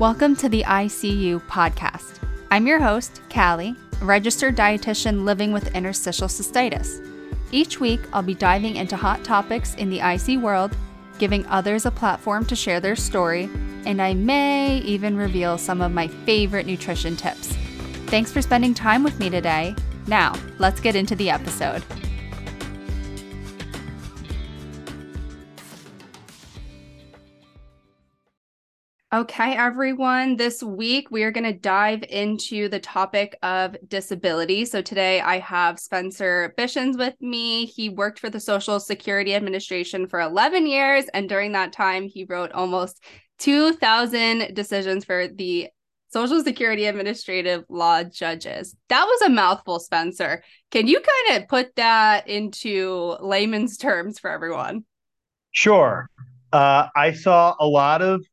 Welcome to the ICU podcast. I'm your host, Callie, registered dietitian living with interstitial cystitis. Each week, I'll be diving into hot topics in the IC world, giving others a platform to share their story, and I may even reveal some of my favorite nutrition tips. Thanks for spending time with me today. Now, let's get into the episode. Okay, everyone. This week we are going to dive into the topic of disability. So today I have Spencer Bishins with me. He worked for the Social Security Administration for 11 years. And during that time, he wrote almost 2,000 decisions for the Social Security Administrative Law judges. That was a mouthful, Spencer. Can you kind of put that into layman's terms for everyone? Sure. Uh, I saw a lot of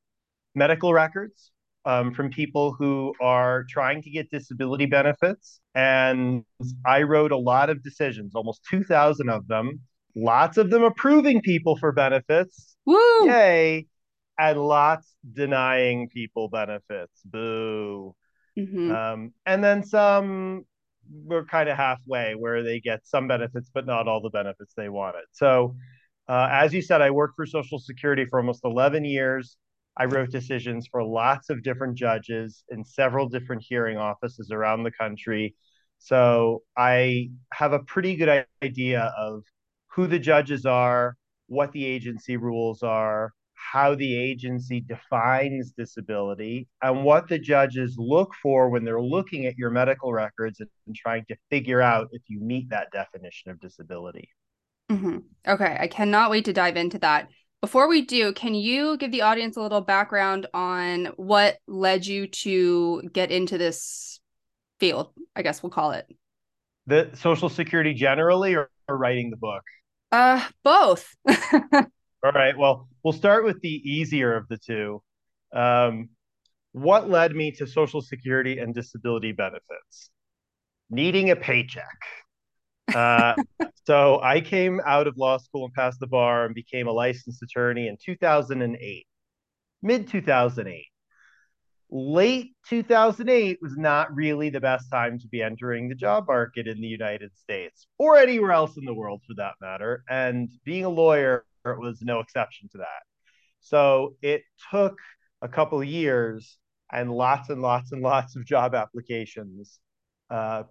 medical records um, from people who are trying to get disability benefits. And I wrote a lot of decisions, almost 2,000 of them, lots of them approving people for benefits. Woo! Yay. And lots denying people benefits. Boo. Mm-hmm. Um, and then some were kind of halfway where they get some benefits, but not all the benefits they wanted. So, uh, as you said, I worked for Social Security for almost 11 years. I wrote decisions for lots of different judges in several different hearing offices around the country. So I have a pretty good idea of who the judges are, what the agency rules are, how the agency defines disability, and what the judges look for when they're looking at your medical records and, trying to figure out if you meet that definition of disability. Mm-hmm. Okay, I cannot wait to dive into that. Before we do, can you give the audience a little background on what led you to get into this field? I guess we'll call it. The Social Security generally or, or writing the book? Uh, both. All right. Well, we'll start with the easier of the two. Um, what led me to Social Security and disability benefits? Needing a paycheck. Uh, so I came out of law school and passed the bar and became a licensed attorney in 2008, mid 2008. Late 2008 was not really the best time to be entering the job market in the United States or anywhere else in the world for that matter. And being a lawyer was no exception to that. So it took a couple of years and lots and lots and lots of job applications uh,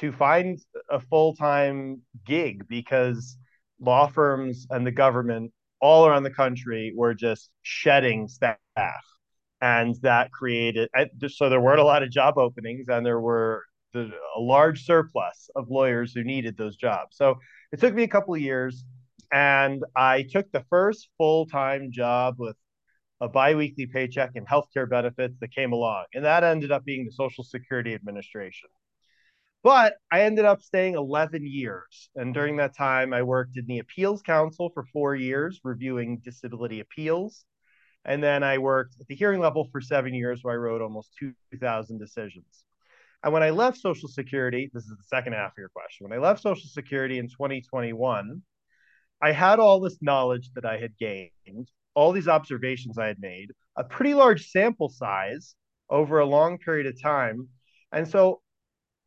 to find a full-time gig because law firms and the government all around the country were just shedding staff. And that created so there weren't a lot of job openings and there were the, a large surplus of lawyers who needed those jobs. So it took me a couple of years and i took the first full-time job with a biweekly paycheck and healthcare benefits that came along. And that ended up being the social security administration but I ended up staying 11 years. And during that time, I worked in the Appeals Council for four years, reviewing disability appeals. And then I worked at the hearing level for seven years, where I wrote almost 2,000 decisions. And when I left Social Security, this is the second half of your question. When I left Social Security in 2021, I had all this knowledge that I had gained, all these observations I had made, a pretty large sample size over a long period of time. And so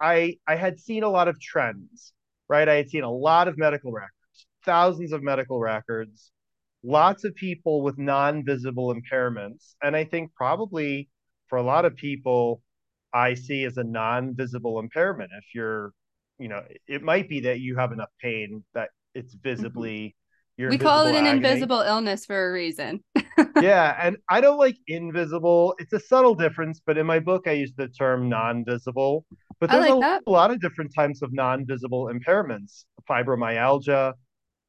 I I had seen a lot of trends, right? I had seen a lot of medical records, thousands of medical records, lots of people with non-visible impairments, and I think probably for a lot of people, IC as a non-visible impairment. If you're, you know, it might be that you have enough pain that it's visibly. Mm-hmm. we call it an agony. invisible illness for a reason. Yeah, and I don't like invisible. It's a subtle difference, but in my book, I use the term non-visible but there's like a, a, lot of different types of non-visible impairments: fibromyalgia,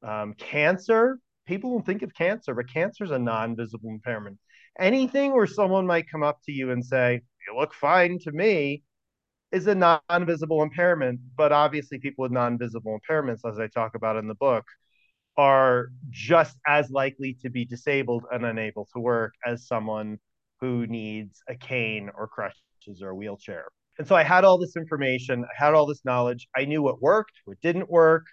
um, cancer. People don't think of cancer, but cancer is a non-visible impairment. Anything where someone might come up to you and say, "You look fine to me," is a non-visible impairment. But obviously, people with non-visible impairments, as I talk about in the book, are just as likely to be disabled and unable to work as someone who needs a cane or crutches or a wheelchair. And so I had all this information, I had all this knowledge. I knew what worked, what didn't work,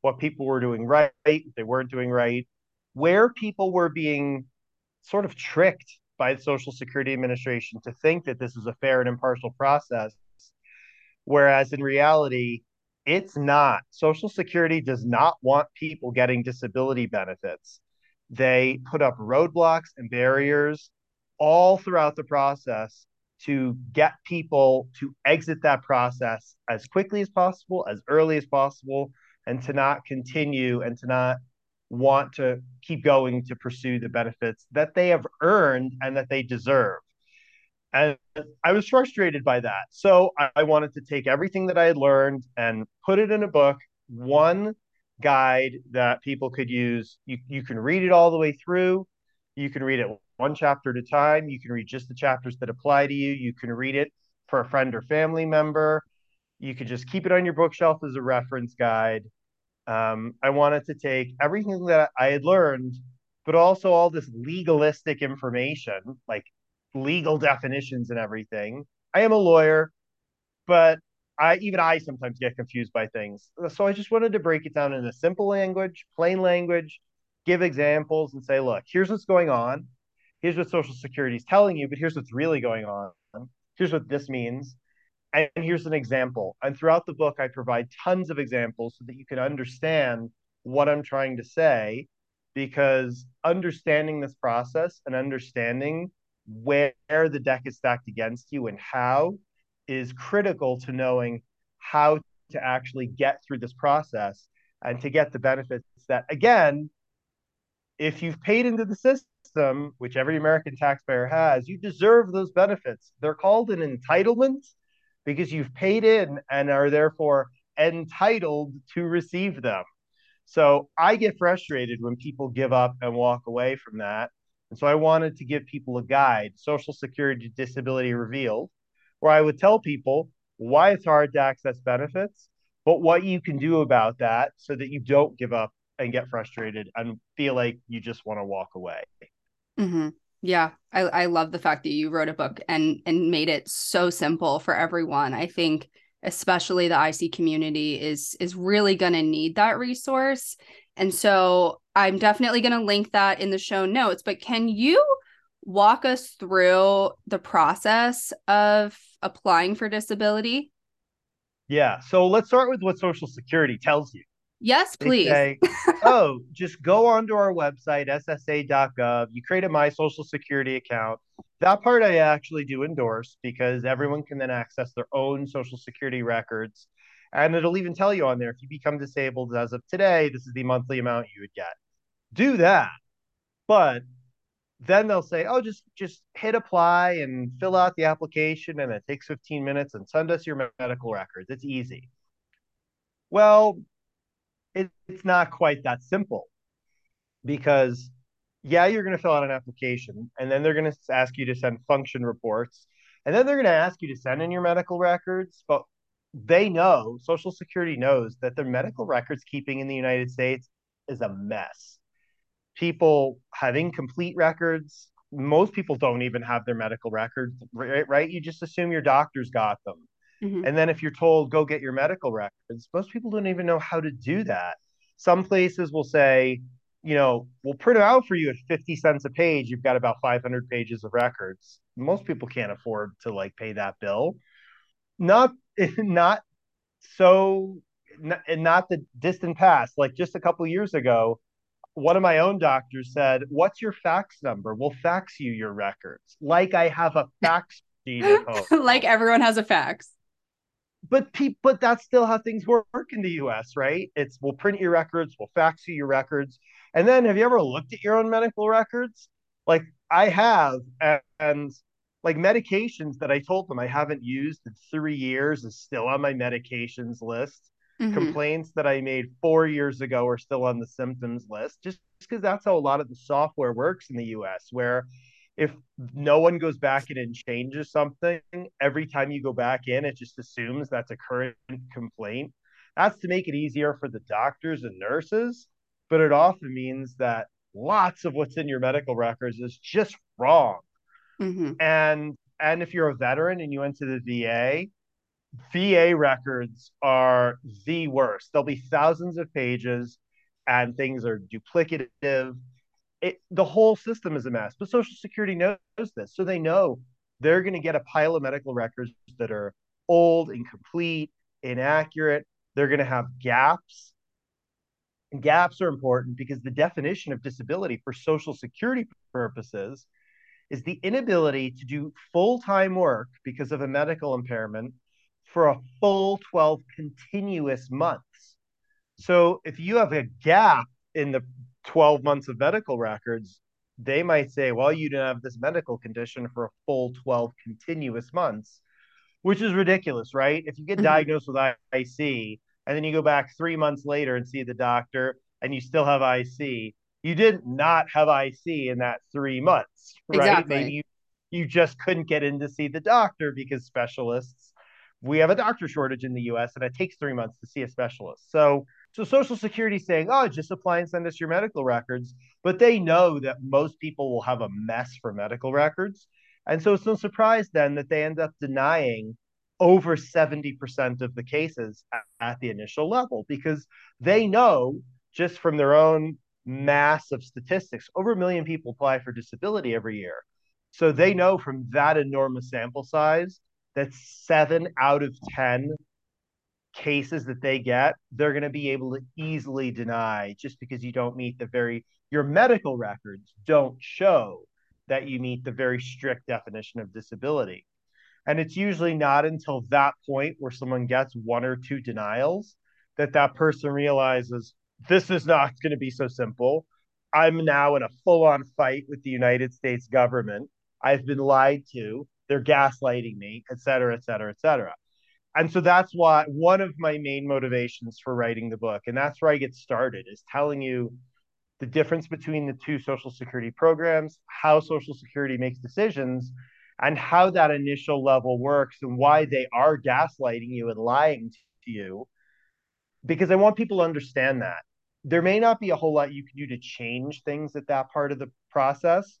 what people were doing right, they weren't doing right, where people were being sort of tricked by the Social Security Administration to think that this is a fair and impartial process, whereas in reality, it's not. Social Security does not want people getting disability benefits. They put up roadblocks and barriers all throughout the process to get people to exit that process as quickly as possible, as early as possible, and to not continue and to not want to keep going to pursue the benefits that they have earned and that they deserve. And I was frustrated by that. So I wanted to take everything that I had learned and put it in a book, one guide that people could use. You, you can read it all the way through. You can read it one chapter at a time. You can read just the chapters that apply to you. You can read it for a friend or family member. You could just keep it on your bookshelf as a reference guide. Um, I wanted to take everything that I had learned, but also all this legalistic information, like legal definitions and everything. I am a lawyer, but I even I sometimes get confused by things. So I just wanted to break it down in a simple language, plain language, give examples and say, look, here's what's going on. Here's what Social Security is telling you, but here's what's really going on. Here's what this means. And here's an example. And throughout the book, I provide tons of examples so that you can understand what I'm trying to say, because understanding this process and understanding where the deck is stacked against you and how is critical to knowing how to actually get through this process and to get the benefits that, again, if you've paid into the system, which every American taxpayer has, you deserve those benefits. They're called an entitlement because you've paid in and are therefore entitled to receive them. So I get frustrated when people give up and walk away from that. And so I wanted to give people a guide, Social Security Disability Revealed, where I would tell people why it's hard to access benefits, but what you can do about that so that you don't give up and get frustrated and feel like you just want to walk away. Mm-hmm. Yeah, I, I love the fact that you wrote a book and and made it so simple for everyone. I think especially the IC community is is really going to need that resource. And so I'm definitely going to link that in the show notes, but can you walk us through the process of applying for disability? Yeah. So let's start with what Social Security tells you. Yes, please. Say, oh, just go onto our website, ssa.gov. You create a My Social Security account. That part I actually do endorse because everyone can then access their own Social Security records. And it'll even tell you on there if you become disabled as of today, this is the monthly amount you would get. Do that. But then they'll say, "Oh, just just hit apply and fill out the application, and it takes 15 minutes, and send us your medical records. It's easy." Well, it, it's not quite that simple because, yeah, you're going to fill out an application, and then they're going to ask you to send function reports, and then they're going to ask you to send in your medical records, but they know Social Security knows that their medical records keeping in the United States is a mess people have incomplete records. Most people don't even have their medical records, right? right? You just assume your doctor's got them. Mm-hmm. And then if you're told, go get your medical records, most people don't even know how to do that. Some places will say, you know, we'll print them out for you at 50 cents a page. You've got about 500 pages of records. Most people can't afford to like pay that bill. Not, not so, not, not the distant past. Like just a couple years ago, one of my own doctors said, What's your fax number? We'll fax you your records. Like I have a fax sheet at home. like everyone has a fax. But pe- but that's still how things work in the US, right? It's we'll print your records, we'll fax you your records. And then have you ever looked at your own medical records? Like I have, and like medications that I told them I haven't used in three years is still on my medications list Mm-hmm. Complaints that I made four years ago are still on the symptoms list, just because that's how a lot of the software works in the US, where if no one goes back in and changes something, every time you go back in, it just assumes that's a current complaint. That's to make it easier for the doctors and nurses, but it often means that lots of what's in your medical records is just wrong. Mm-hmm. And and if you're a veteran and you went to the VA, VA records are the worst. There'll be thousands of pages and things are duplicative. it, the whole system is a mess. But Social Security knows this. So they know they're going to get a pile of medical records that are old, incomplete, inaccurate. They're going to have gaps. And gaps are important because the definition of disability for Social Security purposes is the inability to do full time work because of a medical impairment for a full 12 continuous months. So if you have a gap in the 12 months of medical records, they might say, well, you didn't have this medical condition for a full 12 continuous months, which is ridiculous, right? If you get mm-hmm. diagnosed with IC and then you go back three months later and see the doctor and you still have IC, you did not not have IC in that three months, right? Exactly. Maybe you, you just couldn't get in to see the doctor because specialists, we have a doctor shortage in the US and it takes three months to see a specialist. So so Social Security saying, oh, just apply and send us your medical records. But they know that most people will have a mess for medical records. And so it's no surprise then that they end up denying over 70% of the cases at, at the initial level because they know just from their own massive statistics, over a million people apply for disability every year. So they mm. know from that enormous sample size that seven out of 10 cases that they get, they're going to be able to easily deny just because you don't meet the very, your medical records don't show that you meet the very strict definition of disability. And it's usually not until that point where someone gets one or two denials that that person realizes this is not going to be so simple. I'm now in a full on fight with the United States government. I've been lied to. They're gaslighting me, et cetera, et cetera, et cetera and so that's why one of my main motivations for writing the book and that's where i get started is telling you the difference between the two social security programs how social security makes decisions and how that initial level works and why they are gaslighting you and lying to you because i want people to understand that there may not be a whole lot you can do to change things at that part of the process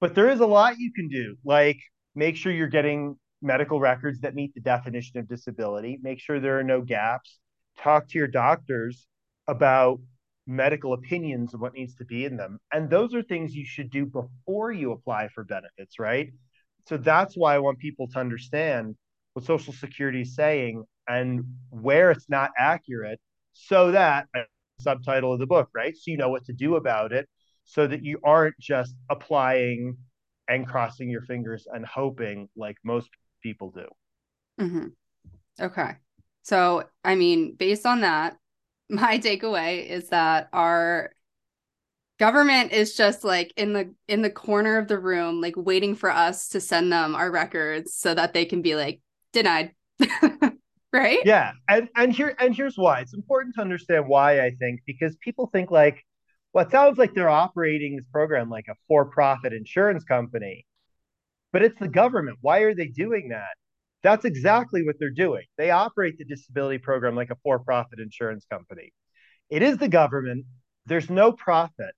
but there is a lot you can do like make sure you're getting medical records that meet the definition of disability, make sure there are no gaps, talk to your doctors about medical opinions of what needs to be in them. And those are things you should do before you apply for benefits, right? So that's why I want people to understand what Social Security is saying and where it's not accurate so that subtitle of the book, right? So you know what to do about it so that you aren't just applying and crossing your fingers and hoping like most people do. Mm-hmm. Okay. So, I mean, based on that, my takeaway is that our government is just like in the in the corner of the room like waiting for us to send them our records so that they can be like denied right yeah and and here and here's why it's important to understand why i think because people think like well it sounds like they're operating this program like a for-profit insurance company but it's the government. Why are they doing that? That's exactly what they're doing. They operate the disability program like a for profit insurance company. It is the government, there's no profit.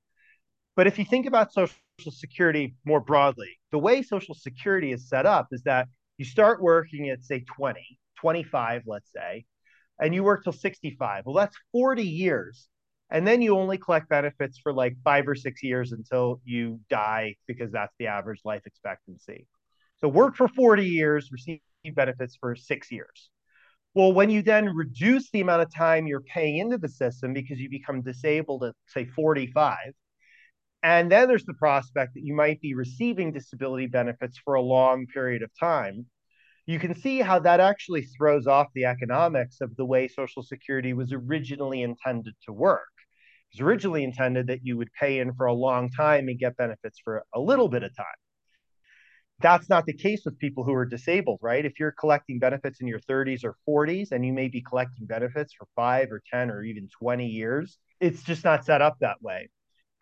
But if you think about Social Security more broadly, the way Social Security is set up is that you start working at, say, 20, 25, let's say, and you work till 65. Well, that's 40 years. And then you only collect benefits for like five or six years until you die because that's the average life expectancy. So work for 40 years receive benefits for six years. Well when you then reduce the amount of time you're paying into the system because you become disabled at say 45 and then there's the prospect that you might be receiving disability benefits for a long period of time you can see how that actually throws off the economics of the way Social Security was originally intended to work It was originally intended that you would pay in for a long time and get benefits for a little bit of time. That's not the case with people who are disabled, right? If you're collecting benefits in your 30s or 40s and you may be collecting benefits for five or 10 or even 20 years, it's just not set up that way.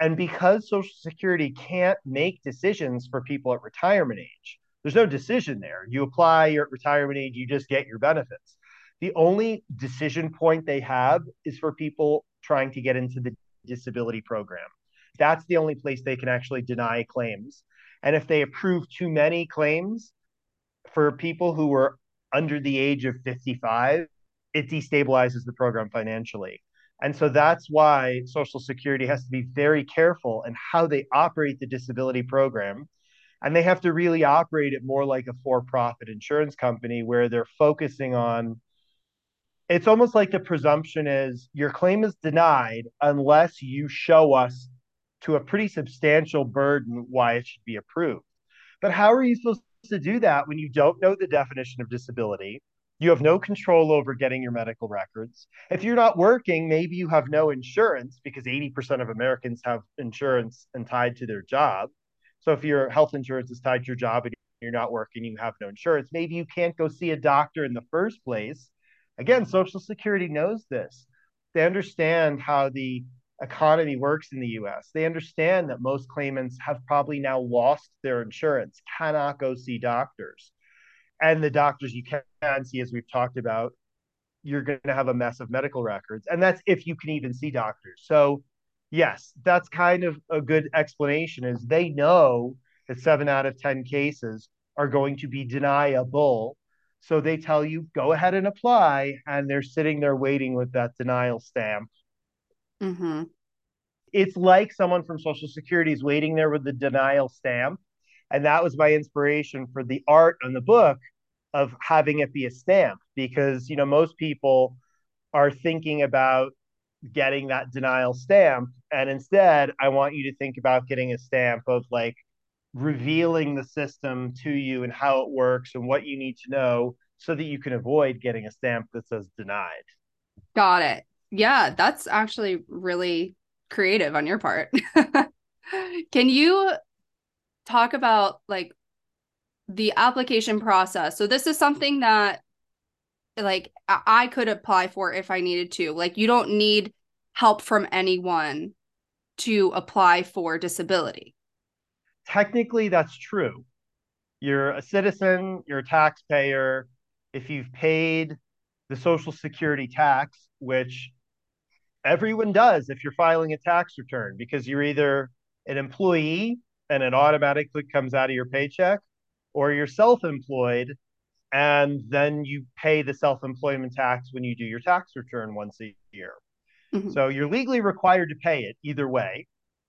And because Social Security can't make decisions for people at retirement age, there's no decision there. You apply, you're at retirement age, you just get your benefits. The only decision point they have is for people trying to get into the disability program. That's the only place they can actually deny claims. And if they approve too many claims for people who were under the age of 55, it destabilizes the program financially. And so that's why Social Security has to be very careful in how they operate the disability program. And they have to really operate it more like a for profit insurance company where they're focusing on it's almost like the presumption is your claim is denied unless you show us to a pretty substantial burden why it should be approved. But how are you supposed to do that when you don't know the definition of disability? You have no control over getting your medical records. If you're not working, maybe you have no insurance because 80% of Americans have insurance and tied to their job. So if your health insurance is tied to your job and you're not working, you have no insurance. Maybe you can't go see a doctor in the first place. Again, Social Security knows this. They understand how the economy works in the US. They understand that most claimants have probably now lost their insurance, cannot go see doctors. And the doctors you can see, as we've talked about, you're going to have a mess of medical records. And that's if you can even see doctors. So, yes, that's kind of a good explanation is they know that 7 out of 10 cases are going to be deniable. So they tell you go ahead and apply and they're sitting there waiting with that denial stamp Mm-hmm. It's like someone from Social Security is waiting there with the denial stamp. And that was my inspiration for the art on the book of having it be a stamp because, you know, most people are thinking about getting that denial stamp. And instead, I want you to think about getting a stamp of like revealing the system to you and how it works and what you need to know so that you can avoid getting a stamp that says denied. Got it yeah, that's actually really creative on your part. Can you talk about like the application process? So this is something that like I could apply for if I needed to. Like you don't need help from anyone to apply for disability. Technically that's true. You're a citizen, you're a taxpayer. If you've paid the social security tax, which everyone does if you're filing a tax return because you're either an employee and it automatically comes out of your paycheck or you're self-employed and then you pay the self-employment tax when you do your tax return once a year. Mm-hmm. So you're legally required to pay it either way.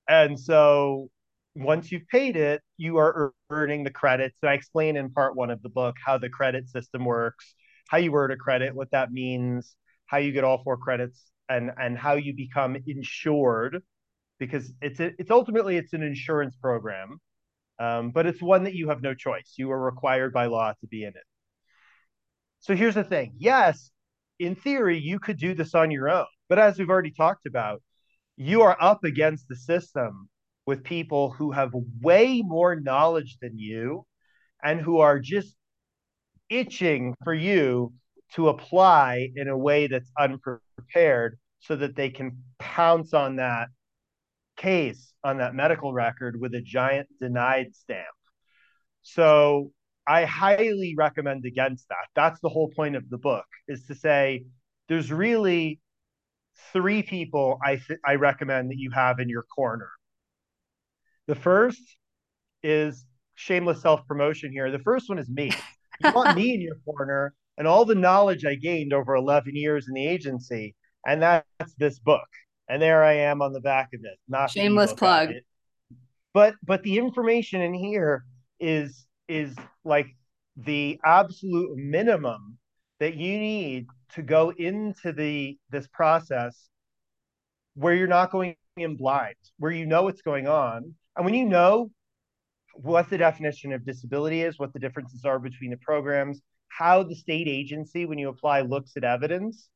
And so once you've paid it, you are earning the credits. And I explain in part one of the book how the credit system works, how you earn a credit, what that means, how you get all four credits and and how you become insured because it's a, it's ultimately it's an insurance program um, but it's one that you have no choice you are required by law to be in it so here's the thing yes in theory you could do this on your own but as we've already talked about you are up against the system with people who have way more knowledge than you and who are just itching for you to apply in a way that's unprepared so that they can pounce on that case on that medical record with a giant denied stamp. So I highly recommend against that. That's the whole point of the book is to say there's really three people I th- I recommend that you have in your corner. The first is shameless self promotion here. The first one is me. You want me in your corner and all the knowledge I gained over 11 years in the agency. And that's this book. And there I am on the back of it. Not shameless plug. But but the information in here is is like the absolute minimum that you need to go into the this process where you're not going in blind, where you know what's going on. And when you know what the definition of disability is, what the differences are between the programs, how the state agency, when you apply, looks at evidence,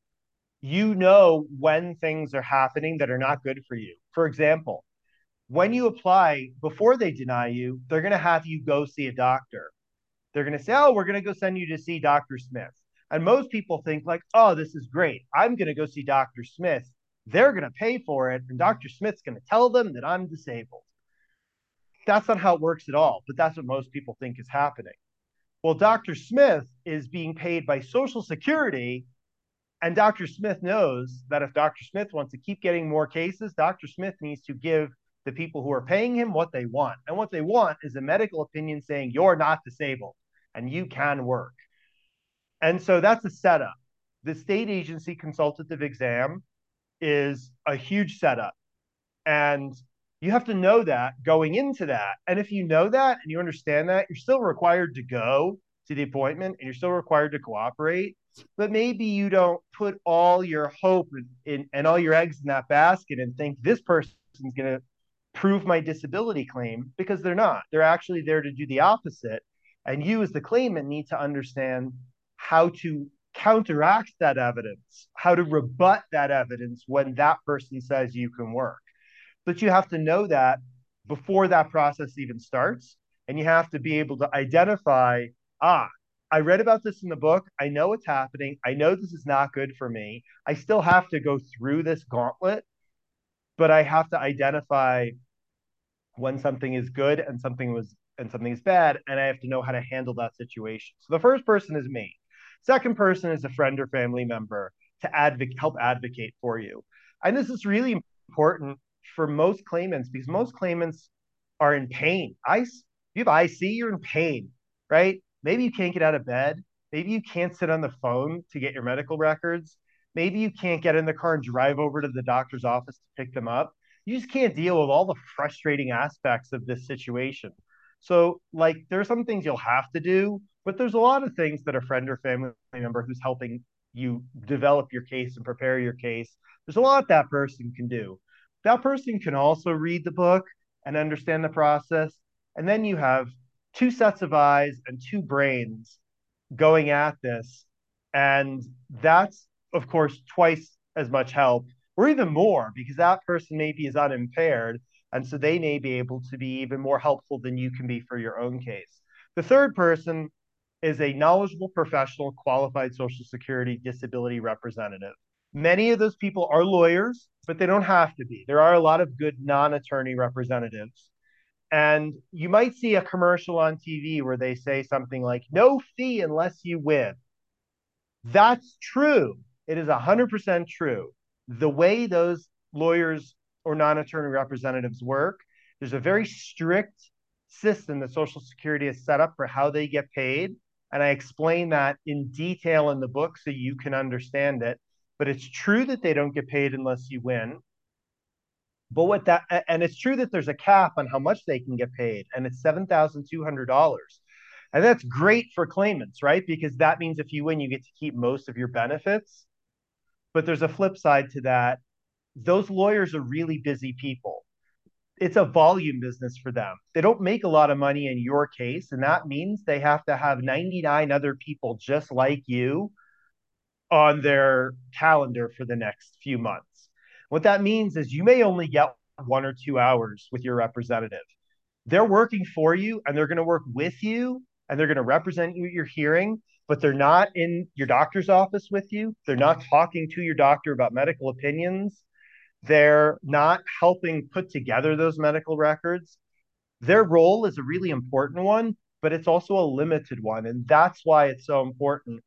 you know when things are happening that are not good for you. For example, when you apply, before they deny you, they're going to have you go see a doctor. They're going to say, Oh, we're going to go send you to see Dr. Smith. And most people think, like, oh, this is great. I'm going to go see Dr. Smith. They're going to pay for it. And Dr. Smith's going to tell them that I'm disabled. That's not how it works at all. But that's what most people think is happening. Well, Dr. Smith is being paid by Social Security, and Dr. Smith knows that if Dr. Smith wants to keep getting more cases, Dr. Smith needs to give the people who are paying him what they want. And what they want is a medical opinion saying you're not disabled and you can work. And so that's a setup. The state agency consultative exam is a huge setup. And you have to know that going into that. And if you know that and you understand that, you're still required to go to the appointment and you're still required to cooperate. But maybe you don't put all your hope in, in and all your eggs in that basket and think this person's going to prove my disability claim because they're not. They're actually there to do the opposite. And you, as the claimant, need to understand how to counteract that evidence, how to rebut that evidence when that person says you can work. But you have to know that before that process even starts. And you have to be able to identify ah, I read about this in the book. I know what's happening. I know this is not good for me. I still have to go through this gauntlet, but I have to identify when something is good and something was and something is bad, and I have to know how to handle that situation. So the first person is me. Second person is a friend or family member to advocate, help advocate for you. And this is really important for most claimants because most claimants are in pain. I, if you have IC, you're in pain, right? Maybe you can't get out of bed. Maybe you can't sit on the phone to get your medical records. Maybe you can't get in the car and drive over to the doctor's office to pick them up. You just can't deal with all the frustrating aspects of this situation. So, like, there are some things you'll have to do, but there's a lot of things that a friend or family member who's helping you develop your case and prepare your case. There's a lot that person can do. That person can also read the book and understand the process. And then you have two sets of eyes and two brains going at this. And that's, of course, twice as much help, or even more, because that person maybe is unimpaired. And so they may be able to be even more helpful than you can be for your own case. The third person is a knowledgeable professional qualified Social Security disability representative. Many of those people are lawyers, but they don't have to be. There are a lot of good non attorney representatives and you might see a commercial on TV where they say something like, no fee unless you win. That's true. It is 100% true. The way those lawyers or non attorney representatives work, there's a very strict system that Social Security has set up for how they get paid. And I explain that in detail in the book so you can understand it. But it's true that they don't get paid unless you win. But what that and it's true that there's a cap on how much they can get paid, and it's seven thousand two hundred dollars. And that's great for claimants, right? Because that means if you win, you get to keep most of your benefits. But there's a flip side to that. Those lawyers are really busy people. It's a volume business for them. They don't make a lot of money in your case. And that means they have to have 99 other people just like you on their calendar for the next few months. What that means is you may only get one or two hours with your representative. They're working for you and they're going to work with you and they're going to represent you at your hearing, but they're not in your doctor's office with you. They're not talking to your doctor about medical opinions. They're not helping put together those medical records. Their role is a really important one, but it's also a limited one. And that's why it's so important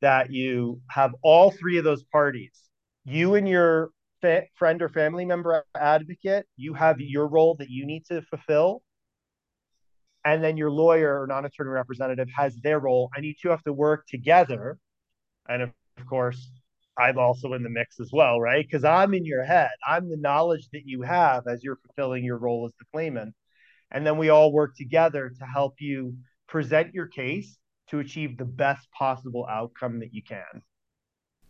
that you have all three of those parties you and your fa- friend or family member advocate, you have your role that you need to fulfill. And then your lawyer or non attorney representative has their role, and you two have to work together. And of course, I'm also in the mix as well, right? Because I'm in your head. I'm the knowledge that you have as you're fulfilling your role as the claimant. And then we all work together to help you present your case to achieve the best possible outcome that you can.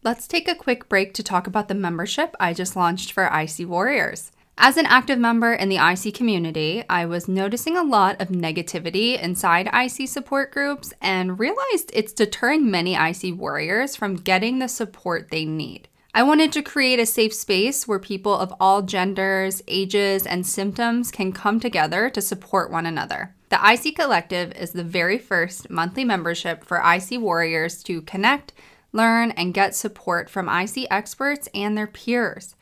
Let's take a quick break to talk about the membership I just launched for IC Warriors. As an active member in the IC community, I was noticing a lot of negativity inside IC support groups and realized it's deterring many IC warriors from getting the support they need. I wanted to create a safe space where people of all genders, ages, and symptoms can come together to support one another. The IC Collective is the very first monthly membership for IC warriors to connect, learn, and get support from IC experts and their peers.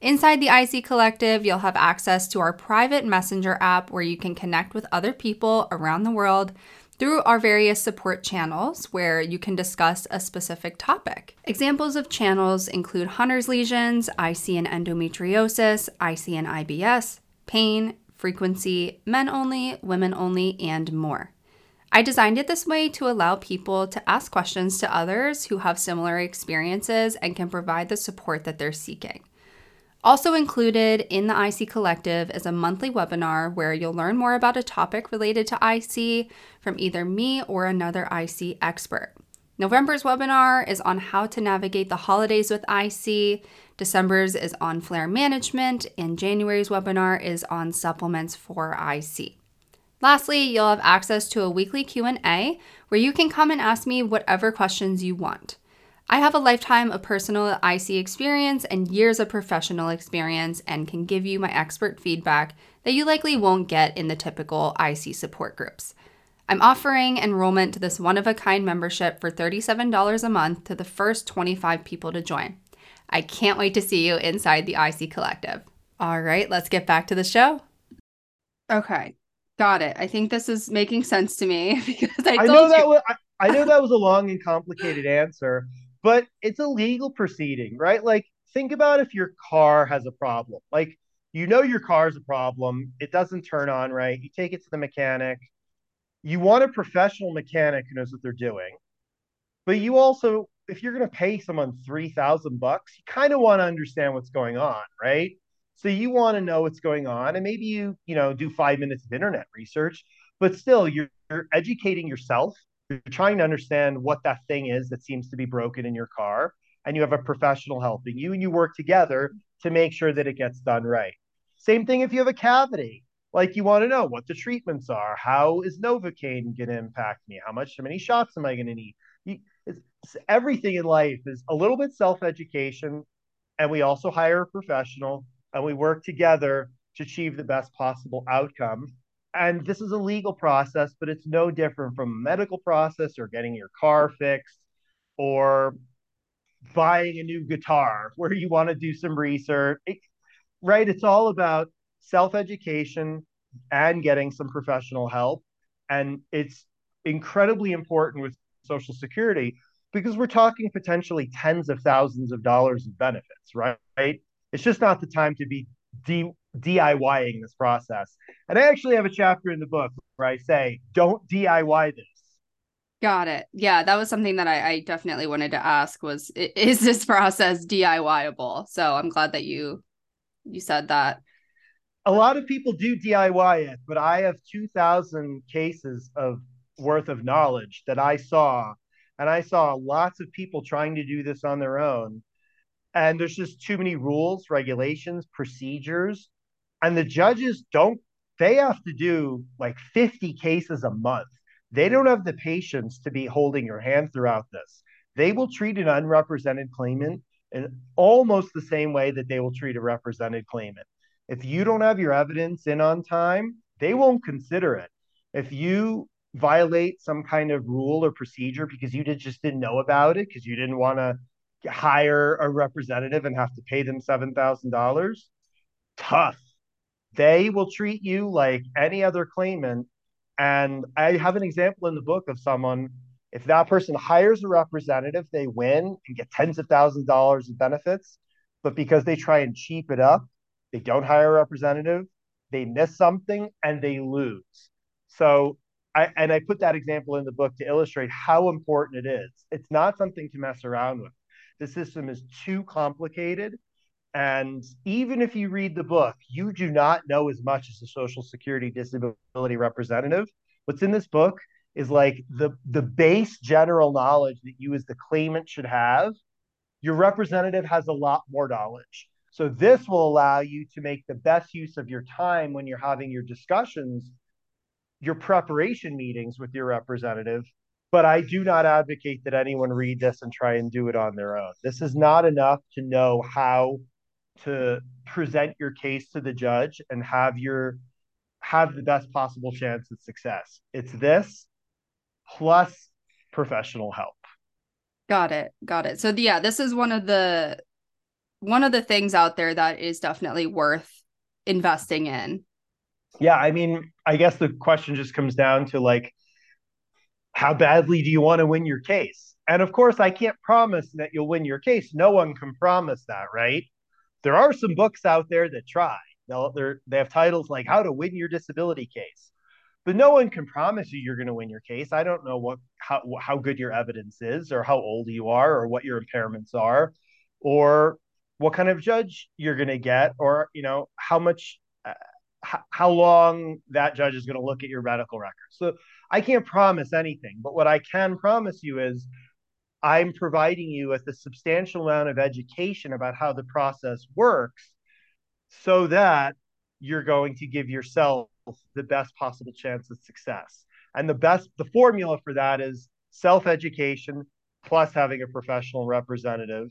Inside the IC Collective, you'll have access to our private messenger app where you can connect with other people around the world through our various support channels where you can discuss a specific topic. Examples of channels include Hunter's lesions, IC and endometriosis, IC and IBS, pain, frequency, men only, women only, and more. I designed it this way to allow people to ask questions to others who have similar experiences and can provide the support that they're seeking. Also included in the IC Collective is a monthly webinar where you'll learn more about a topic related to IC from either me or another IC expert. November's webinar is on how to navigate the holidays with IC. December's is on flare management, and January's webinar is on supplements for IC. Lastly, you'll have access to a weekly Q&A where you can come and ask me whatever questions you want. I have a lifetime of personal IC experience and years of professional experience and can give you my expert feedback that you likely won't get in the typical IC support groups. I'm offering enrollment to this one of a kind membership for $37 a month to the first 25 people to join. I can't wait to see you inside the IC Collective. All right, let's get back to the show. Okay, got it. I think this is making sense to me because I, I know that was, I, I know that was a long and complicated answer, but it's a legal proceeding, right? Like, think about if your car has a problem. Like, you know your car's a problem, it doesn't turn on right. You take it to the mechanic you want a professional mechanic who knows what they're doing, but you also, if you're going to pay someone three thousand bucks, you kind of want to understand what's going on, right? So you want to know what's going on, and maybe you, you know, do five minutes of internet research, but still, you're, you're educating yourself. You're trying to understand what that thing is that seems to be broken in your car, and you have a professional helping you, and you work together to make sure that it gets done right. Same thing if you have a cavity like you want to know what the treatments are. How is Novocaine going to impact me? How much, how many shots am I going to need? You, everything in life is a little bit self education, and we also hire a professional and we work together to achieve the best possible outcome. And this is a legal process, but it's no different from a medical process or getting your car fixed or buying a new guitar where you want to do some research. It, right? It's all about self education and getting some professional help. And it's incredibly important with Social Security because we're talking potentially tens of thousands of dollars of benefits, right? It's just not the time to be D- DIYing this process. And I actually have a chapter in the book where I say, don't DIY this. Got it. Yeah, that was something that I, I definitely wanted to ask was is this process DIYable? So I'm glad that you you said that a lot of people do DIY it, but I have 2,000 cases of worth of knowledge that I saw, and I saw lots of people trying to do this on their own. And there's just too many rules, regulations, procedures, and the judges don't. They have to do like 50 cases a month. They don't have the patience to be holding your hand throughout this. They will treat an unrepresented claimant in almost the same way that they will treat a represented claimant. If you don't have your evidence in on time, they won't consider it. If you violate some kind of rule or procedure because you did, just didn't know about it, because you didn't want to hire a representative and have to pay them $7,000, tough. They will treat you like any other claimant. And I have an example in the book of someone, if that person hires a representative, they win and get tens of thousands of dollars in benefits. But because they try and cheap it up, they don't hire a representative, they miss something, and they lose. So, I, and I put that example in the book to illustrate how important it is. It's not something to mess around with. The system is too complicated. And even if you read the book, you do not know as much as a Social Security disability representative. What's in this book is like the, the base general knowledge that you as the claimant should have. Your representative has a lot more knowledge. So this will allow you to make the best use of your time when you're having your discussions, your preparation meetings with your representative. But I do not advocate that anyone read this and try and do it on their own. This is not enough to know how to present your case to the judge and have your have the best possible chance of success. It's this plus professional help. Got it. Got it. So yeah, this is one of the one of the things out there that is definitely worth investing in. Yeah, I mean, I guess the question just comes down to like how badly do you want to win your case? And of course, I can't promise that you'll win your case. No one can promise that, right? There are some books out there that try. They'll, they're, have titles like How to Win Your Disability Case. But no one can promise you you're going to win your case. I don't know what how how good your evidence is or how old you are or what your impairments are or what kind of judge you're going to get or you know how much uh, how long that judge is going to look at your medical records so i can't promise anything but what i can promise you is i'm providing you with a substantial amount of education about how the process works so that you're going to give yourself the best possible chance of success. And the best the formula for that is self education plus having a professional representative.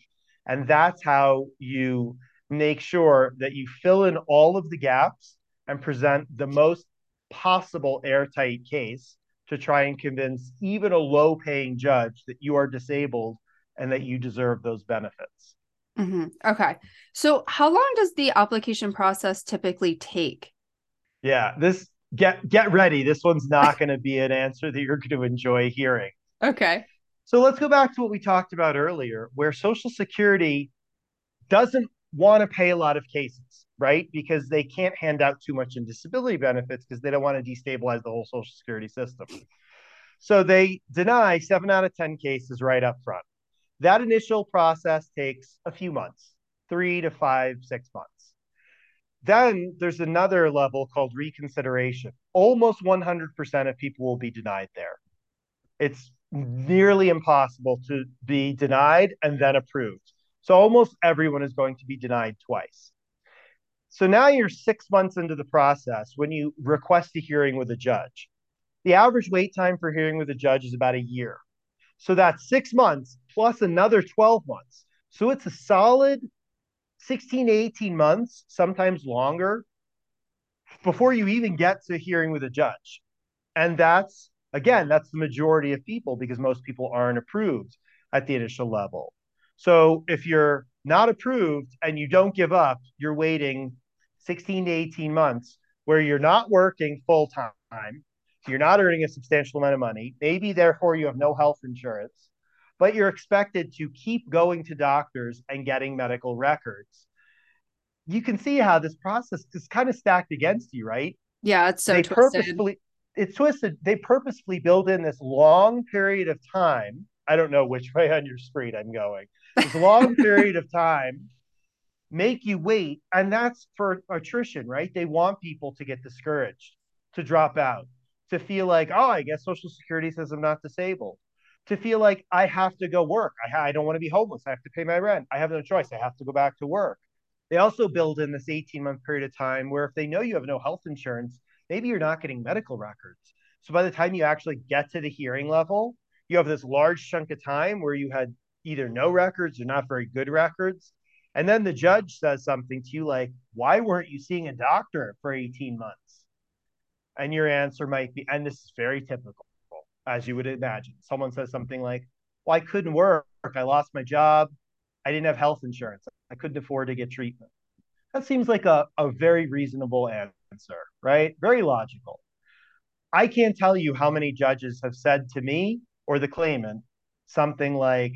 And that's how you make sure that you fill in all of the gaps and present the most possible airtight case to try and convince even a low paying judge that you are disabled and that you deserve those benefits. Mm-hmm. Okay. So, how long does the application process typically take? Yeah, this get get ready. This one's not going to be an answer that you're going to enjoy hearing. Okay. So let's go back to what we talked about earlier, where Social Security doesn't want to pay a lot of cases, right? Because they can't hand out too much in disability benefits because they don't want to destabilize the whole Social Security system. So they deny seven out of 10 cases right up front. That initial process takes a few months, three to five, six months. Then there's another level called reconsideration. Almost 100% of people will be denied there. It's nearly impossible to be denied and then approved. So almost everyone is going to be denied twice. So now you're six months into the process when you request a hearing with a judge. The average wait time for hearing with a judge is about a year. So that's six months plus another 12 months. So it's a solid 16 to 18 months, sometimes longer, before you even get to a hearing with a judge. And that's Again, that's the majority of people because most people aren't approved at the initial level. So if you're not approved and you don't give up, you're waiting 16 to 18 months where you're not working full time. You're not earning a substantial amount of money. Maybe therefore you have no health insurance, but you're expected to keep going to doctors and getting medical records. You can see how this process is kind of stacked against you, right? Yeah, it's so they twisted. purposefully it's twisted. They purposefully build in this long period of time. I don't know which way on your street I'm going. This long period of time make you wait, and that's for attrition, right? They want people to get discouraged, to drop out, to feel like, oh, I guess Social Security says I'm not disabled, to feel like I have to go work. I, I don't want to be homeless. I have to pay my rent. I have no choice. I have to go back to work. They also build in this 18 month period of time where if they know you have no health insurance, maybe you're not getting medical records. So by the time you actually get to the hearing level, you have this large chunk of time where you had either no records or not very good records. And then the judge says something to you like, why weren't you seeing a doctor for 18 months? And your answer might be, and this is very typical, as you would imagine. Someone says something like, well, I couldn't work. I lost my job. I didn't have health insurance. I couldn't afford to get treatment. That seems like a, a very reasonable answer answer, right? Very logical. I can't tell you how many judges have said to me or the claimant something like,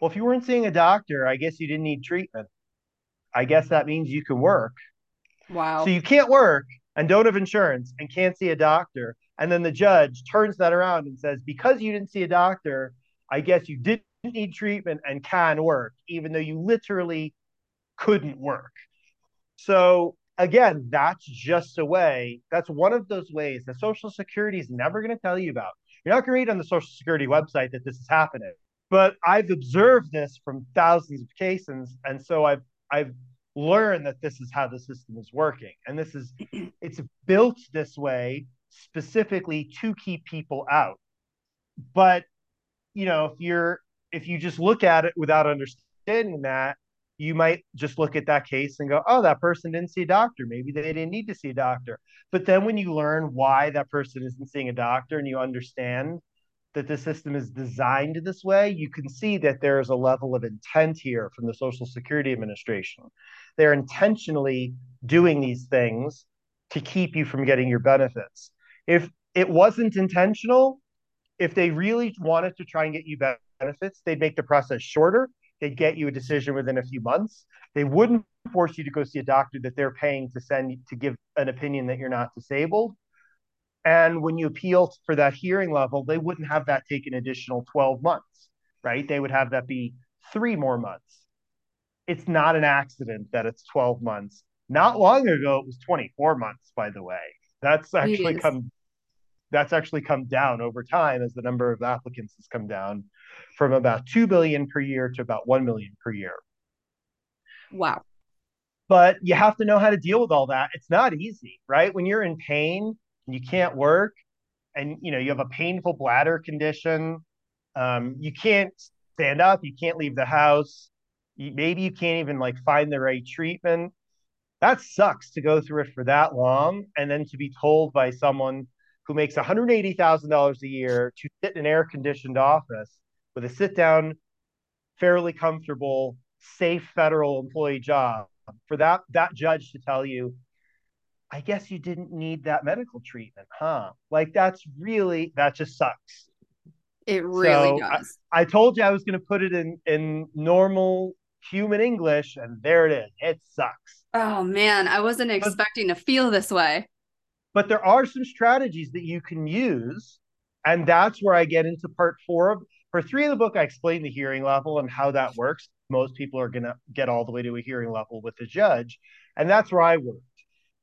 well, if you weren't seeing a doctor, I guess you didn't need treatment. I guess that means you can work. Wow. So you can't work and don't have insurance and can't see a doctor. And then the judge turns that around and says, because you didn't see a doctor, I guess you didn't need treatment and can work, even though you literally couldn't work. So again, that's just a way. That's one of those ways that Social Security is never going to tell you about. You're not going to read on the Social Security website that this is happening. But I've observed this from thousands of cases, and so I've I've learned that this is how the system is working, and this is it's built this way specifically to keep people out. But you know, if you're if you just look at it without understanding that, you might just look at that case and go, oh, that person didn't see a doctor. Maybe they didn't need to see a doctor. But then when you learn why that person isn't seeing a doctor and you understand that the system is designed this way, you can see that there is a level of intent here from the Social Security Administration. They're intentionally doing these things to keep you from getting your benefits. If it wasn't intentional, if they really wanted to try and get you benefits, they'd make the process shorter they'd get you a decision within a few months. They wouldn't force you to go see a doctor that they're paying to send to give an opinion that you're not disabled. And when you appeal for that hearing level, they wouldn't have that take an additional 12 months, right? They would have that be three more months. it's not an accident that it's 12 months. Not long ago, it was 24 months, by the way. That's actually come that's actually come down over time as the number of applicants has come down from about 2 billion per year to about 1 million per year. Wow. But you have to know how to deal with all that. It's not easy, right? When you're in pain and you can't work and you know you have a painful bladder condition, um, you can't stand up, you can't leave the house, you, maybe you can't even like find the right treatment. That sucks to go through it for that long and then to be told by someone who makes $180,000 a year to sit in an air conditioned office with a sit down, fairly comfortable, safe federal employee job for that that judge to tell you I guess you didn't need that medical treatment, huh? Like that's really that just sucks. It really so does. I, I, told you I was going to put it in in normal human English, and there it is. It sucks. Oh man, I wasn't expecting but, to feel this way. But there are some strategies that you can use, and that's where I get into part four of part three of the book. I explain the hearing level and how that works. Most people are going to get all the way to a hearing level with the judge, and that's where I worked.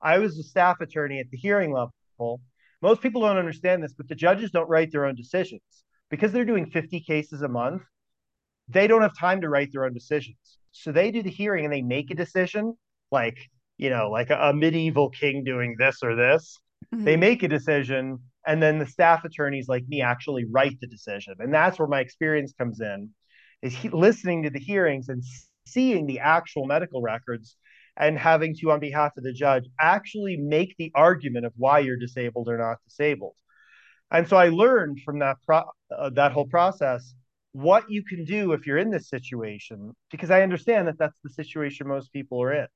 I was a staff attorney at the hearing level. Most people don't understand this, but the judges don't write their own decisions because they're doing 50 cases a month, they don't have time to write their own decisions. So they do the hearing and they make a decision, like, you know, like a, a medieval king doing this or this. Mm-hmm. They make a decision, and then the staff attorneys like me actually write the decision. And that's where my experience comes in, is he, listening to the hearings and seeing the actual medical records and having to, on behalf of the judge, actually make the argument of why you're disabled or not disabled. And so I learned from that pro- uh, that whole process what you can do if you're in this situation, because I understand that that's the situation most people are in.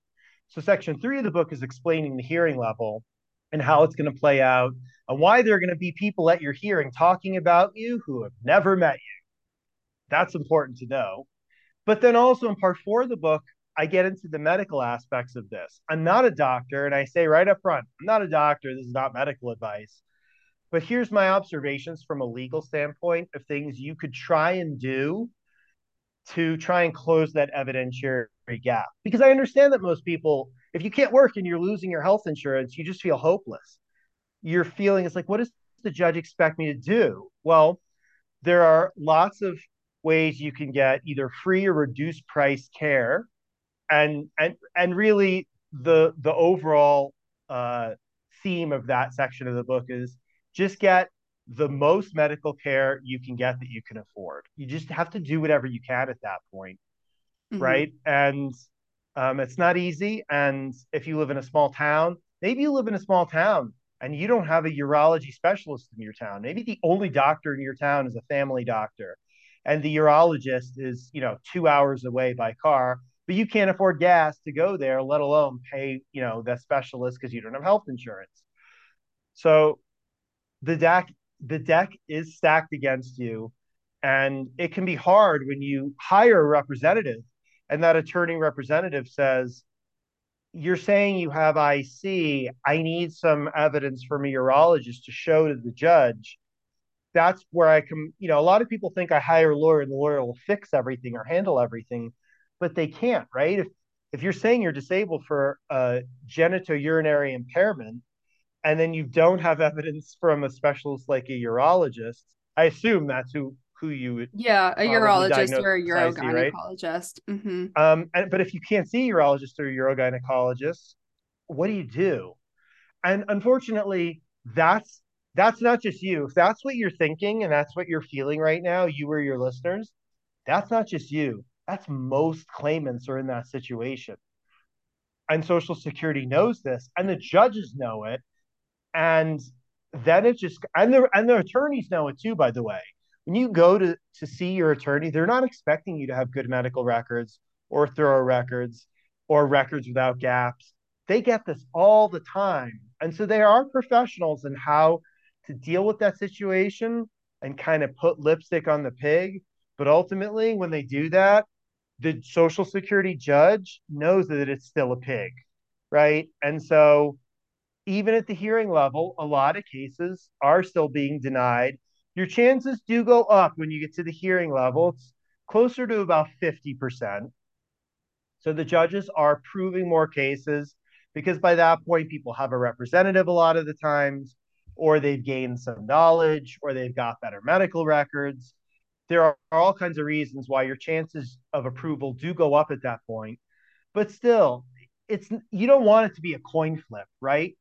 So section three of the book is explaining the hearing level and how it's going to play out and why there are going to be people at your hearing talking about you who have never met you. That's important to know. But then also in part four of the book, I get into the medical aspects of this. I'm not a doctor, and I say right up front, I'm not a doctor. This is not medical advice. But here's my observations from a legal standpoint of things you could try and do to try and close that evidentiary gap. Because I understand that most people, if you can't work and you're losing your health insurance, you just feel hopeless. You're feeling it's like, what does the judge expect me to do? Well, there are lots of ways you can get either free or reduced price care. And and and really the the overall uh, theme of that section of the book is just get the most medical care you can get that you can afford. You just have to do whatever you can at that point, mm-hmm. right? And um, it's not easy. And if you live in a small town, maybe you live in a small town and you don't have a urology specialist in your town. Maybe the only doctor in your town is a family doctor, and the urologist is, you know, two hours away by car. But you can't afford gas to go there, let alone pay, you know, the specialist because you don't have health insurance. So the deck the deck is stacked against you and it can be hard when you hire a representative and that attorney representative says you're saying you have IC. I need some evidence from a urologist to show to the judge. That's where I can, you know, a lot of people think I hire a lawyer and the lawyer will fix everything or handle everything, but they can't, right? If if you're saying you're disabled for a genitourinary impairment, and then you don't have evidence from a specialist like a urologist, I assume that's who who you would yeah a urologist or a urogynecologist. Right? Mm-hmm. Um, and, but if you can't see a urologist or a urogynecologist, what do you do? And unfortunately, that's that's not just you. If that's what you're thinking and that's what you're feeling right now, you or your listeners, that's not just you. That's most claimants are in that situation. And Social Security knows this, and the judges know it and then it just and the and the attorneys know it too by the way. When you go to to see your attorney they're not expecting you to have good medical records or thorough records or records without gaps. They get this all the time. And so they are professionals in how to deal with that situation and kind of put lipstick on the pig. But ultimately when they do that the social security judge knows that it's still a pig right and so even at the hearing level, a lot of cases are still being denied. Your chances do go up when you get to the hearing level. It's closer to about 50%. So the judges are proving more cases because by that point, people have a representative a lot of the times, or they've gained some knowledge, or they've got better medical records. There are all kinds of reasons why your chances of approval do go up at that point. But still, it's you don't want it to be a coin flip, right?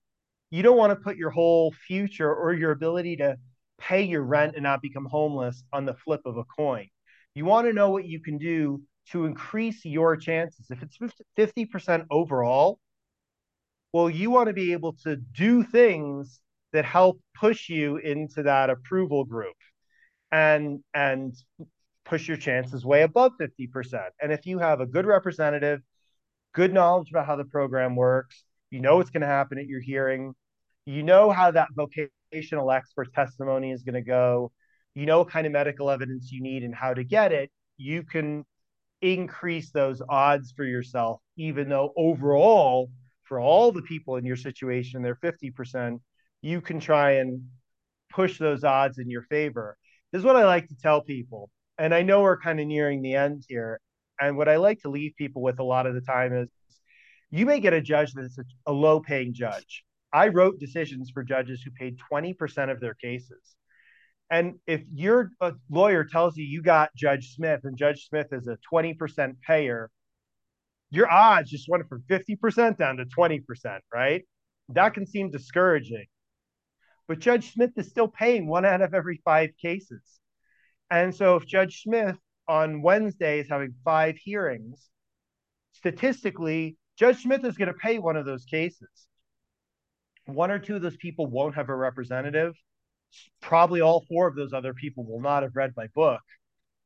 You don't want to put your whole future or your ability to pay your rent and not become homeless on the flip of a coin. You want to know what you can do to increase your chances. If it's 50% overall, well, you want to be able to do things that help push you into that approval group and and push your chances way above 50%. And if you have a good representative, good knowledge about how the program works, you know what's going to happen at your hearing, you know how that vocational expert testimony is going to go, you know what kind of medical evidence you need and how to get it, you can increase those odds for yourself, even though overall, for all the people in your situation, they're 50%, you can try and push those odds in your favor. This is what I like to tell people. And I know we're kind of nearing the end here. And what I like to leave people with a lot of the time is you may get a judge that's a, a low paying judge. I wrote decisions for judges who paid 20% of their cases. And if your uh, lawyer tells you you got Judge Smith and Judge Smith is a 20% payer, your odds just went from 50% down to 20%, right? That can seem discouraging. But Judge Smith is still paying one out of every five cases. And so if Judge Smith on Wednesday is having five hearings, statistically, Judge Smith is going to pay one of those cases. One or two of those people won't have a representative probably all four of those other people will not have read my book.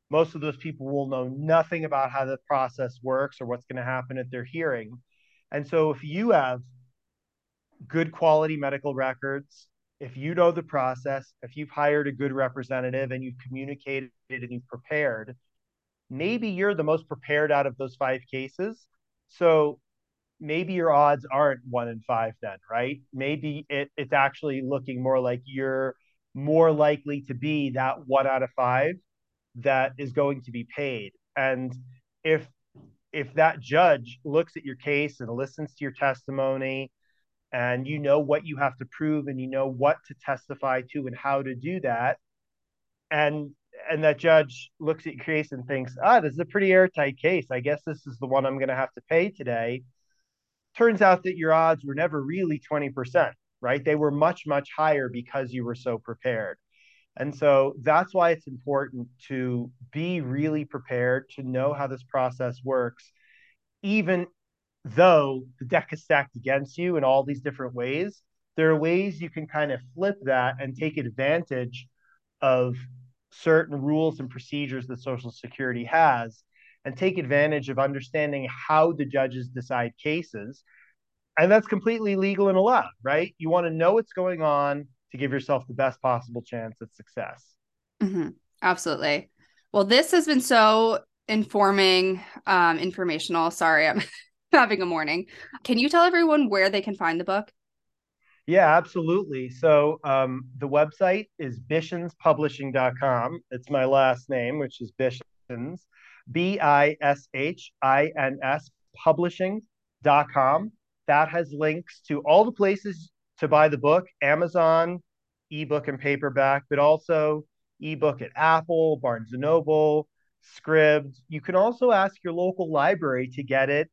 Most of those people will know nothing about how the process works or what's going to happen at their hearing. And so if you have good quality medical records, if you know the process, if you've hired a good representative and you've communicated and you've prepared, maybe you're the most prepared out of those five cases. So maybe your odds aren't one in five then, right? Maybe it, it's actually looking more like you're more likely to be that one out of five that is going to be paid. And if if that judge looks at your case and listens to your testimony and you know what you have to prove and you know what to testify to and how to do that and and that judge looks at your case and thinks ah this is a pretty airtight case i guess this is the one i'm going to have to pay today turns out that your odds were never really 20% right? They were much, much higher because you were so prepared. And so that's why it's important to be really prepared, to know how this process works, even though the deck is stacked against you in all these different ways. There are ways you can kind of flip that and take advantage of certain rules and procedures that Social Security has and take advantage of understanding how the judges decide cases and that's completely legal and allowed, right? You want to know what's going on to give yourself the best possible chance at success. Mm-hmm. Absolutely. Well, this has been so informing, um, informational. Sorry, I'm having a morning. Can you tell everyone where they can find the book? Yeah, absolutely. So um, the website is bishinspublishing.com. It's my last name, which is Bishins, B I S H I N S publishing.com that has links to all the places to buy the book Amazon, ebook and paperback, but also ebook at Apple, Barnes and Noble, Scribd. You can also ask your local library to get it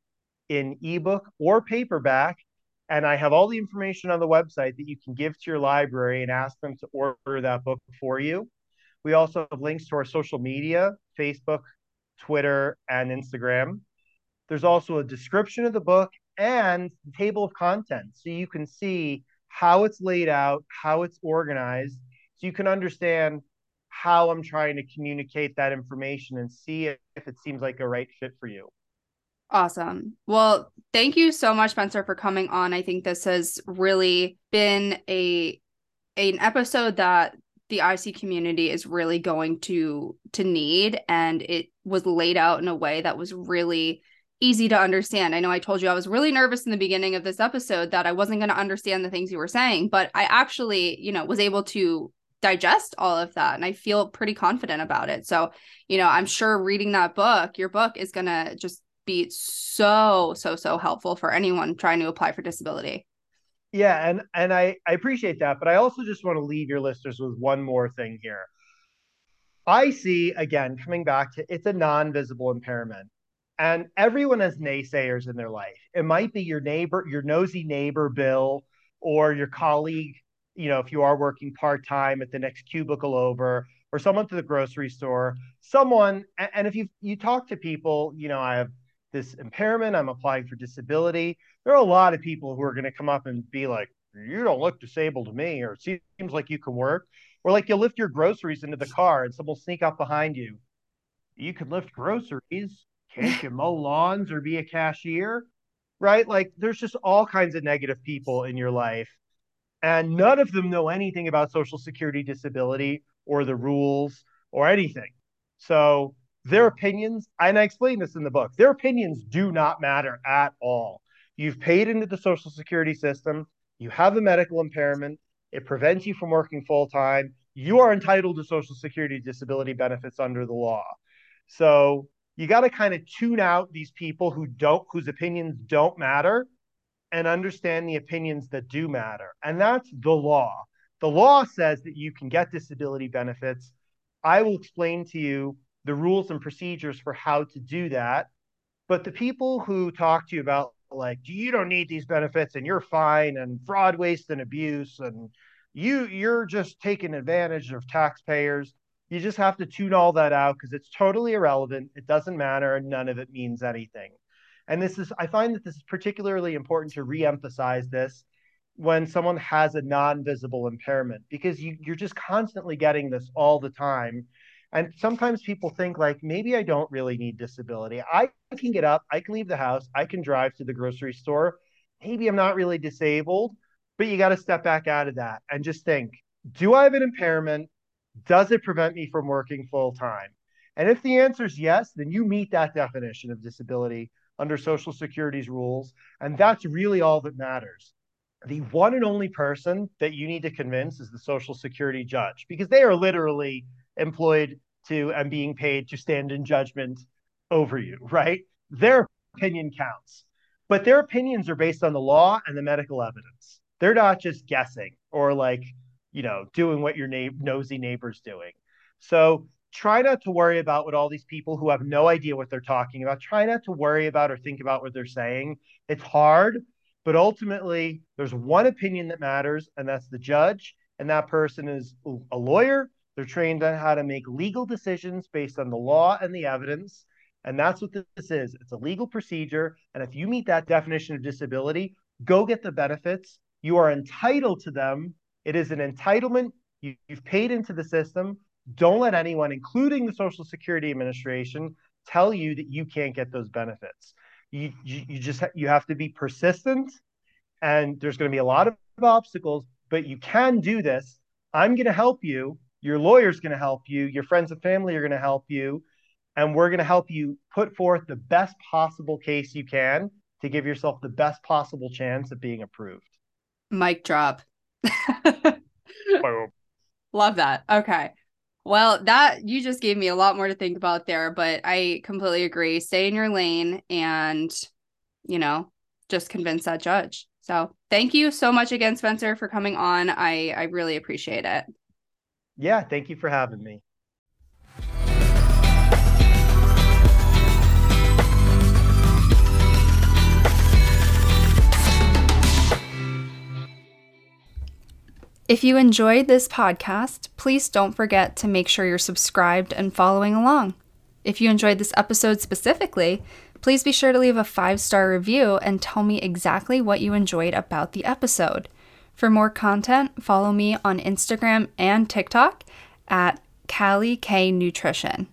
in ebook or paperback. And I have all the information on the website that you can give to your library and ask them to order that book for you. We also have links to our social media Facebook, Twitter, and Instagram. There's also a description of the book and the table of contents so you can see how it's laid out, how it's organized, so you can understand how I'm trying to communicate that information and see if it seems like a right fit for you. Awesome. Well, thank you so much, Spencer, for coming on. I think this has really been a an episode that the IC community is really going to to need and it was laid out in a way that was really easy to understand. I know I told you I was really nervous in the beginning of this episode that I wasn't going to understand the things you were saying, but I actually, you know, was able to digest all of that and I feel pretty confident about it. So, you know, I'm sure reading that book, your book is going to just be so, so, so helpful for anyone trying to apply for disability. Yeah, and and I, I appreciate that, but I also just want to leave your listeners with one more thing here. IC again coming back to it's a non-visible impairment. And everyone has naysayers in their life. It might be your neighbor, your nosy neighbor, Bill, or your colleague, you know, if you are working part-time at the next cubicle over, or someone to the grocery store, someone, and if you you talk to people, you know, I have this impairment, I'm applying for disability. There are a lot of people who are going to come up and be like, you don't look disabled to me, or it seems like you can work. Or like you'll lift your groceries into the car and someone will sneak up behind you. You can lift groceries. Can't you mow lawns or be a cashier? Right? Like there's just all kinds of negative people in your life. And none of them know anything about Social Security disability or the rules or anything. So their mm-hmm. opinions, and I explain this in the book, their opinions do not matter at all. You've paid into the Social Security system, you have a medical impairment, it prevents you from working full time. You are entitled to Social Security disability benefits under the law. So you got to kind of tune out these people who don't, whose opinions don't matter, and understand the opinions that do matter. And that's the law. The law says that you can get disability benefits. I will explain to you the rules and procedures for how to do that. But the people who talk to you about like you don't need these benefits and you're fine and fraud, waste, and abuse and you you're just taking advantage of taxpayers. You just have to tune all that out because it's totally irrelevant. It doesn't matter and none of it means anything. And this is I find that this is particularly important to re-emphasize this when someone has a non-visible impairment because you, you're just constantly getting this all the time and sometimes people think like maybe I don't really need disability. I can get up, I can leave the house, I can drive to the grocery store. Maybe I'm not really disabled, but you got to step back out of that and just think, do I have an impairment? Does it prevent me from working full time? And if the answer is yes, then you meet that definition of disability under Social Security's rules. And that's really all that matters. The one and only person that you need to convince is the Social Security judge because they are literally employed to and being paid to stand in judgment over you, right? Their opinion counts. But their opinions are based on the law and the medical evidence. They're not just guessing or like, you know, doing what your na- nosy neighbor's doing. So try not to worry about what all these people who have no idea what they're talking about, try not to worry about or think about what they're saying. It's hard, but ultimately there's one opinion that matters, and that's the judge. And that person is a lawyer they're trained on how to make legal decisions based on the law and the evidence. And that's what this is it's a legal procedure. And if you meet that definition of disability, go get the benefits. You are entitled to them. It is an entitlement. You, have paid into the system. Don't let anyone, including the Social Security Administration, tell you that you can't get those benefits. You, you, you just you have to be persistent, and there's going to be a lot of obstacles, but you can do this. I'm going to help you your lawyer's going to help you, your friends and family are going to help you, and we're going to help you put forth the best possible case you can to give yourself the best possible chance of being approved. Mic drop. Love that. Okay. Well, that you just gave me a lot more to think about there, but I completely agree. Stay in your lane and, you know, just convince that judge. So, thank you so much again, Spencer, for coming on. I I really appreciate it. Yeah, thank you for having me. If you enjoyed this podcast, please don't forget to make sure you're subscribed and following along. If you enjoyed this episode specifically, please be sure to leave a five star review and tell me exactly what you enjoyed about the episode. For more content, follow me on Instagram and TikTok at Callie K Nutrition.